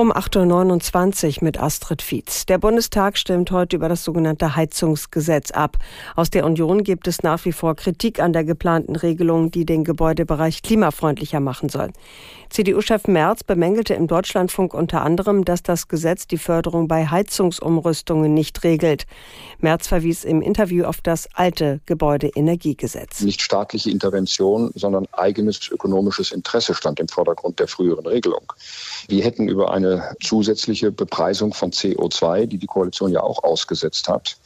Um 8.29 Uhr mit Astrid Fietz. Der Bundestag stimmt heute über das sogenannte Heizungsgesetz ab. Aus der Union gibt es nach wie vor Kritik an der geplanten Regelung, die den Gebäudebereich klimafreundlicher machen soll. CDU-Chef Merz bemängelte im Deutschlandfunk unter anderem, dass das Gesetz die Förderung bei Heizungsumrüstungen nicht regelt. Merz verwies im Interview auf das alte Gebäudeenergiegesetz. Nicht staatliche Intervention, sondern eigenes ökonomisches Interesse stand im Vordergrund der früheren Regelung. Wir hätten über eine zusätzliche Bepreisung von CO2, die die Koalition ja auch ausgesetzt hat,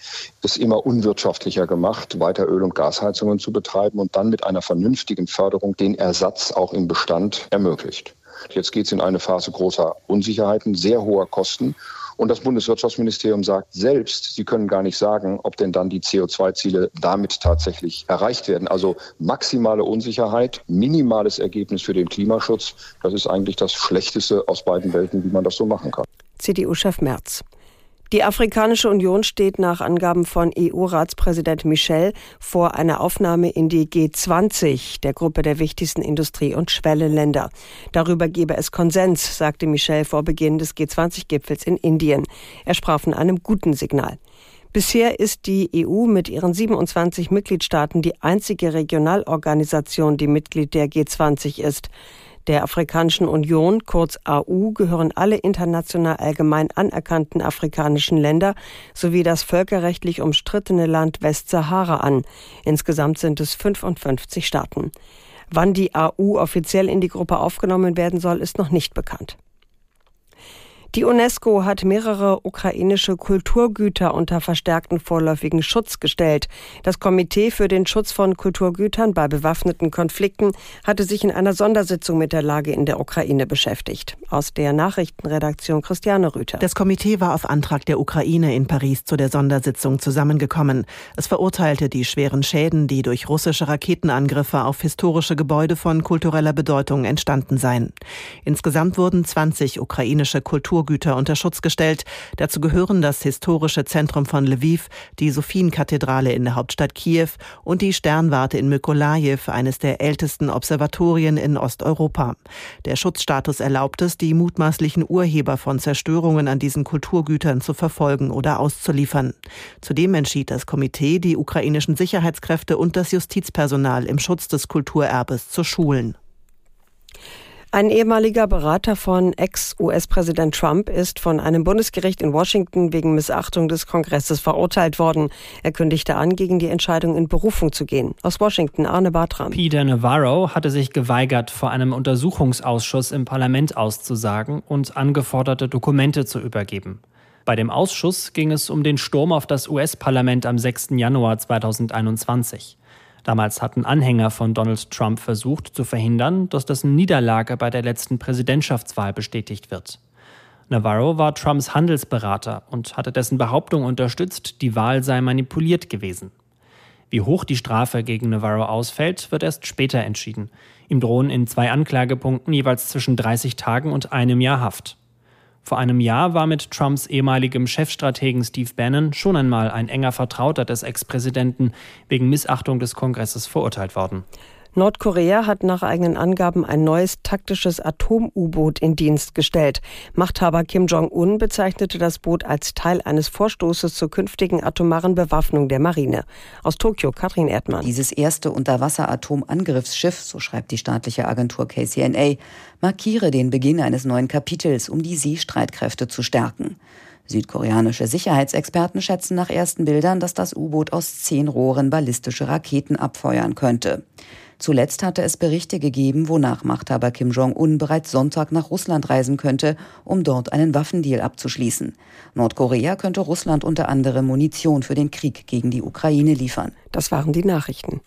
es immer unwirtschaftlicher gemacht, weiter Öl- und Gasheizungen zu betreiben und dann mit einer vernünftigen Förderung den Ersatz auch im Bestand ermöglicht. Jetzt geht es in eine Phase großer Unsicherheiten, sehr hoher Kosten. Und das Bundeswirtschaftsministerium sagt selbst, sie können gar nicht sagen, ob denn dann die CO2-Ziele damit tatsächlich erreicht werden. Also maximale Unsicherheit, minimales Ergebnis für den Klimaschutz. Das ist eigentlich das Schlechteste aus beiden Welten, wie man das so machen kann. CDU-Chef Merz. Die Afrikanische Union steht nach Angaben von EU-Ratspräsident Michel vor einer Aufnahme in die G20, der Gruppe der wichtigsten Industrie- und Schwellenländer. Darüber gebe es Konsens, sagte Michel vor Beginn des G20-Gipfels in Indien. Er sprach von einem guten Signal. Bisher ist die EU mit ihren 27 Mitgliedstaaten die einzige Regionalorganisation, die Mitglied der G20 ist. Der Afrikanischen Union, kurz AU, gehören alle international allgemein anerkannten afrikanischen Länder sowie das völkerrechtlich umstrittene Land Westsahara an. Insgesamt sind es 55 Staaten. Wann die AU offiziell in die Gruppe aufgenommen werden soll, ist noch nicht bekannt. Die UNESCO hat mehrere ukrainische Kulturgüter unter verstärkten vorläufigen Schutz gestellt. Das Komitee für den Schutz von Kulturgütern bei bewaffneten Konflikten hatte sich in einer Sondersitzung mit der Lage in der Ukraine beschäftigt. Aus der Nachrichtenredaktion Christiane Rüther. Das Komitee war auf Antrag der Ukraine in Paris zu der Sondersitzung zusammengekommen. Es verurteilte die schweren Schäden, die durch russische Raketenangriffe auf historische Gebäude von kultureller Bedeutung entstanden seien. Insgesamt wurden 20 ukrainische Kulturgüter Kulturgüter unter Schutz gestellt. Dazu gehören das historische Zentrum von Lviv, die Sophienkathedrale in der Hauptstadt Kiew und die Sternwarte in Mykolajiw, eines der ältesten Observatorien in Osteuropa. Der Schutzstatus erlaubt es, die mutmaßlichen Urheber von Zerstörungen an diesen Kulturgütern zu verfolgen oder auszuliefern. Zudem entschied das Komitee, die ukrainischen Sicherheitskräfte und das Justizpersonal im Schutz des Kulturerbes zu schulen. Ein ehemaliger Berater von Ex-US-Präsident Trump ist von einem Bundesgericht in Washington wegen Missachtung des Kongresses verurteilt worden. Er kündigte an, gegen die Entscheidung in Berufung zu gehen. Aus Washington, Arne Bartram. Peter Navarro hatte sich geweigert, vor einem Untersuchungsausschuss im Parlament auszusagen und angeforderte Dokumente zu übergeben. Bei dem Ausschuss ging es um den Sturm auf das US-Parlament am 6. Januar 2021. Damals hatten Anhänger von Donald Trump versucht zu verhindern, dass dessen Niederlage bei der letzten Präsidentschaftswahl bestätigt wird. Navarro war Trumps Handelsberater und hatte dessen Behauptung unterstützt, die Wahl sei manipuliert gewesen. Wie hoch die Strafe gegen Navarro ausfällt, wird erst später entschieden. Ihm drohen in zwei Anklagepunkten jeweils zwischen 30 Tagen und einem Jahr Haft. Vor einem Jahr war mit Trumps ehemaligem Chefstrategen Steve Bannon schon einmal ein enger Vertrauter des Ex-Präsidenten wegen Missachtung des Kongresses verurteilt worden. Nordkorea hat nach eigenen Angaben ein neues taktisches Atom-U-Boot in Dienst gestellt. Machthaber Kim Jong-un bezeichnete das Boot als Teil eines Vorstoßes zur künftigen atomaren Bewaffnung der Marine. Aus Tokio, Katrin Erdmann. Dieses erste Unterwasser-Atom-Angriffsschiff, so schreibt die staatliche Agentur KCNA, markiere den Beginn eines neuen Kapitels, um die Seestreitkräfte zu stärken. Südkoreanische Sicherheitsexperten schätzen nach ersten Bildern, dass das U-Boot aus zehn Rohren ballistische Raketen abfeuern könnte. Zuletzt hatte es Berichte gegeben, wonach Machthaber Kim Jong-un bereits Sonntag nach Russland reisen könnte, um dort einen Waffendeal abzuschließen. Nordkorea könnte Russland unter anderem Munition für den Krieg gegen die Ukraine liefern. Das waren die Nachrichten.